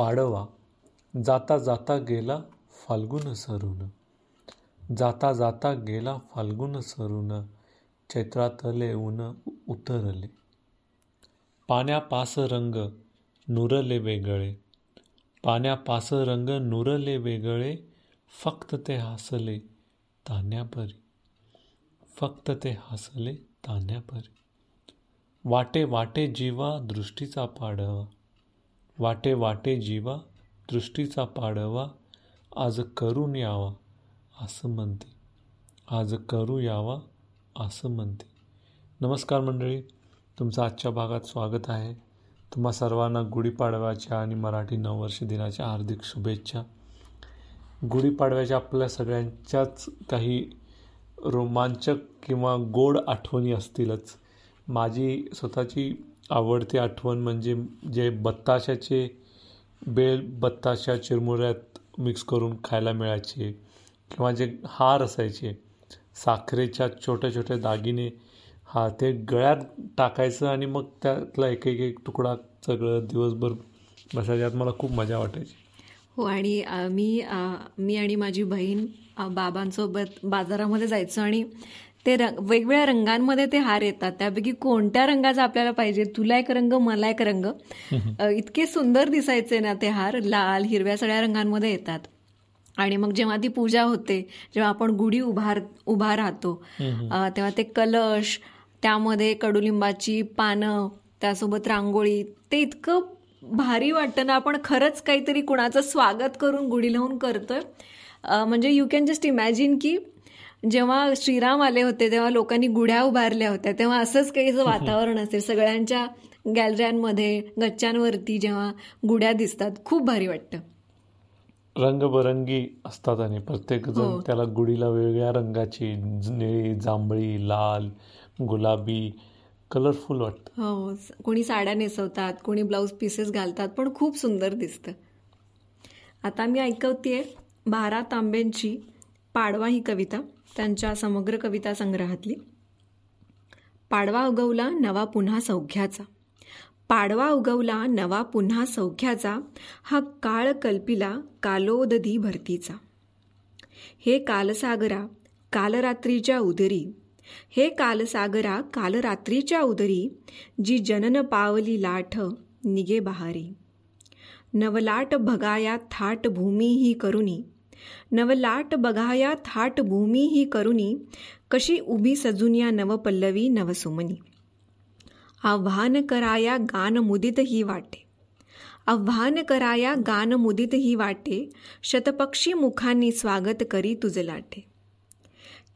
पाडवा जाता जाता गेला फाल्गुन सरून जाता जाता गेला फाल्गुन सरून चैत्रातले ऊन उतरले. पाण्यापास रंग नुरले वेगळे. पाण्यापास रंग नुरले वेगळे फक्त ते हसले तान्यापरी. फक्त ते हसले तान्यापरी. वाटे वाटे जीवा दृष्टीचा पाडवा. वाटे वाटे जीवा दृष्टीचा पाडवा आज करून यावा असं म्हणते. आज करू यावा असं म्हणते. नमस्कार मंडळी तुमचं आजच्या भागात स्वागत आहे. तुम्हा सर्वांना गुढीपाडव्याच्या आणि मराठी नववर्ष दिनाच्या हार्दिक शुभेच्छा. गुढीपाडव्याच्या आपल्या सगळ्यांच्याच काही रोमांचक किंवा गोड आठवणी असतीलच. माझी स्वतःची आवडती आठवण म्हणजे जे बत्ताशाचे बेल बत्ताशा चिरमुऱ्यात मिक्स करून खायला मिळायचे किंवा जे हार असायचे साखरेच्या छोट्या छोट्या दागिने हा ते गळ्यात टाकायचं आणि मग त्यातला एक एक एक तुकडा सगळं दिवसभर बसायच्या मला खूप मजा वाटायची. हो आणि मी मी आणि माझी बहीण बाबांसोबत बाजारामध्ये जायचो आणि ते रंग वेगवेगळ्या रंगांमध्ये ते हार येतात. त्यापैकी कोणत्या रंगाचा आपल्याला पाहिजे? तुला एक रंग मला एक रंग. इतके सुंदर दिसायचे ना ते हार. लाल हिरव्या सगळ्या रंगांमध्ये येतात. आणि मग जेव्हा ती पूजा होते जेव्हा आपण गुढी उभार उभा राहतो तेव्हा ते कलश त्यामध्ये कडुलिंबाची पानं त्यासोबत रांगोळी ते इतकं भारी वाटतं ना. आपण खरंच काहीतरी कुणाचं स्वागत करून गुढी लावून करतोय. म्हणजे यू कॅन जस्ट इमॅजिन की जेव्हा श्रीराम आले होते तेव्हा लोकांनी गुढ्या उभारल्या होत्या तेव्हा असंच काही वातावरण असेल. सगळ्यांच्या गॅलऱ्यांमध्ये गच्च्यांवरती जेव्हा गुढ्या दिसतात खूप भारी वाटतं. रंगबरंगी असतात आणि प्रत्येक जण हो. त्याला गुढीला वेगवेगळ्या रंगाची निळी जांभळी लाल गुलाबी कलरफुल वाटतं. हो कोणी साड्या नेसवतात कोणी ब्लाऊज पीसेस घालतात पण खूप सुंदर दिसतं. आता मी ऐकवतेय बारा तांब्यांची पाडवा ही कविता. त्यांच्या समग्र कविता संग्रहातली. पाडवा उगवला नवा पुन्हा सौख्याचा. पाडवा उगवला नवा पुन्हा सौख्याचा. हा काळ कल्पिला कालोदधी भरतीचा. हे कालसागरा कालरात्रीच्या उदरी. हे कालसागरा कालरात्रीच्या उदरी. जी जनन पावली लाठ निगे बहारी. नवलाट भगाया थाट भूमी ही करुणी. नवलाट बघाया थाट भूमी ही करुणी कशी उभी सजुनिया नवपल्लवी नवसुमनी. आव्हान कराया गान मुदित ही वाटे. आव्हान कराया गान मुदित ही वाटे शतपक्षी मुखांनी स्वागत करी तुझे लाटे.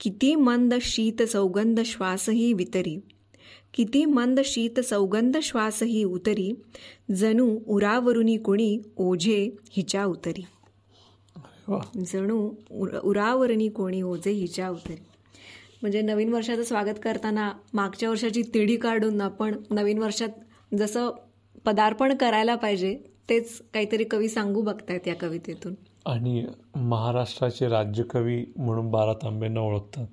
किती मंद शीत सौगंध श्वासही वितरी. किती मंद शीत सौगंध श्वासही उतरी. जणू उरावरुनी कुणी ओझे हिच्या उतरी. जणू उरावरणी कोणी ओझे हिच्या उतरी. म्हणजे नवीन वर्षाचं स्वागत करताना मागच्या वर्षाची तिढी काढून आपण नवीन वर्षात जसं पदार्पण करायला पाहिजे तेच काहीतरी कवी सांगू बघतायत या कवितेतून. आणि महाराष्ट्राचे राज्यकवी म्हणून बारा तांब्यांना ओळखतात.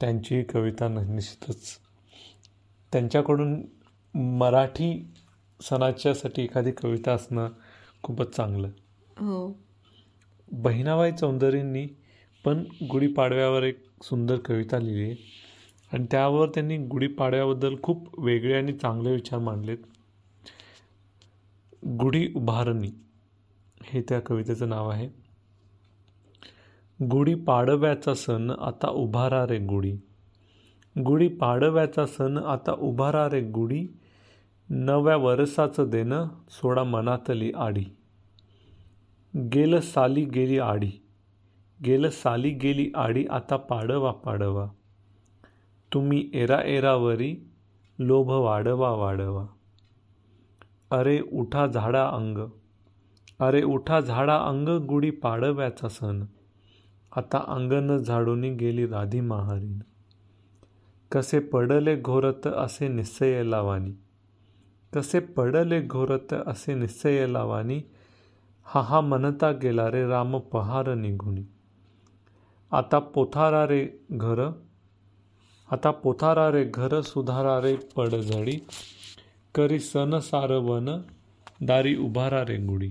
त्यांची कविता निश्चितच त्यांच्याकडून मराठी सणाच्यासाठी एखादी कविता असणं खूपच चांगलं. हो. बहिणाबाई चौधरींनी पण गुढीपाडव्यावर एक सुंदर कविता लिहिली आहे. आणि त्यावर त्यांनी गुढीपाडव्याबद्दल खूप वेगळे आणि चांगले विचार मांडलेत. गुढी उभारणी हे त्या कवितेचं नाव आहे. गुढी पाडव्याचा सण आता उभारा रे गुढी गुढी. पाडव्याचा सण आता उभारा रे गुढी. नव्या वरसाचं देणं सोडा मनातली आडी. गेलं साली गेली आडी. गेलं साली गेली आडी आता पाडवा पाडवा. तुम्ही एरा एरावरी लोभ वाढवा वाढवा. अरे उठा झाडा अंग. अरे उठा झाडा अंग गुढी पाडव्याचा सण. आता अंगण झाडूनी गेली राधी महारीन कसे पडले घोरत असे निश्चय लावानी. कसे पडले घोरत असे निश्चय लावानी. हा हा म्हणता गेला रे राम पहार निघुनी. आता पोथारा रे घर आता पोथारा रे घर सुधारा रे पडझडी करी सन सारवन दारी उभारा रे गुढी.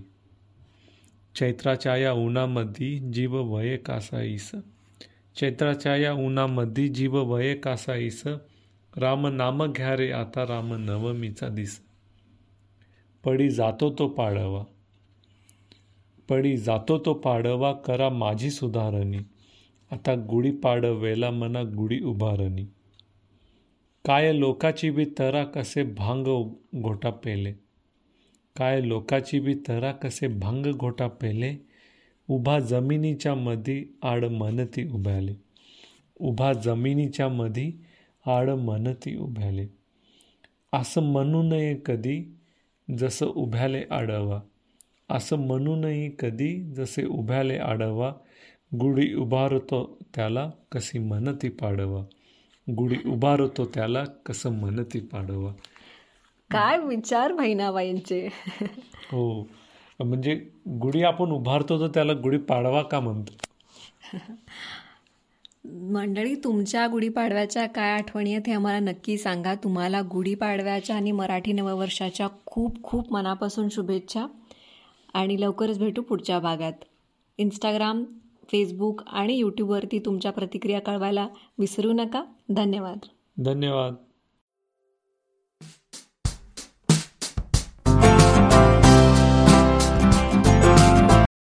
चैत्राच्या या उन्हामध्ये जीव वये कासा ईस चैत्राच्या या उन्हामध्ये जीव वये कासा ईस राम नाम घ्या रे आता राम नवमीचा दिस. पडी जातो तो पाडवा पडी जातो तो पाडवा करा माझी सुधारणी. आता गुढी पाडवेला मना गुढी उभारणी. काय लोकाची बी तरा कसे भांग घोटा पेले? काय लोकाची बी तरा कसे भांग घोटा पेले? उभा जमिनीच्या मधी आड मनती उभ्याले. उभा जमिनीच्या मधी आड मनती उभ्याले. असं म्हणू नये कधी जसं उभ्याले आडवा. असं म्हणू नये कधी जसे उभ्याले आडवा गुढी उभारतो त्याला कशी मनती पाडवा. गुढी उभारतो त्याला कसं मनती पाडवा. काय विचार बहिणाबाईंचे? हो म्हणजे गुढी आपण उभारतो तर त्याला गुढी पाडवा का म्हणतो मंडळी तुमच्या गुढीपाडव्याच्या काय आठवणी आहेत हे आम्हाला नक्की सांगा. तुम्हाला गुढीपाडव्याच्या आणि मराठी नववर्षाच्या खूप खूप मनापासून शुभेच्छा. आणि लवकरच भेटू पुढच्या भागात. इंस्टाग्राम फेसबुक आणि यूट्यूबवरती तुमच्या प्रतिक्रिया कळवायला विसरू नका. धन्यवाद. धन्यवाद.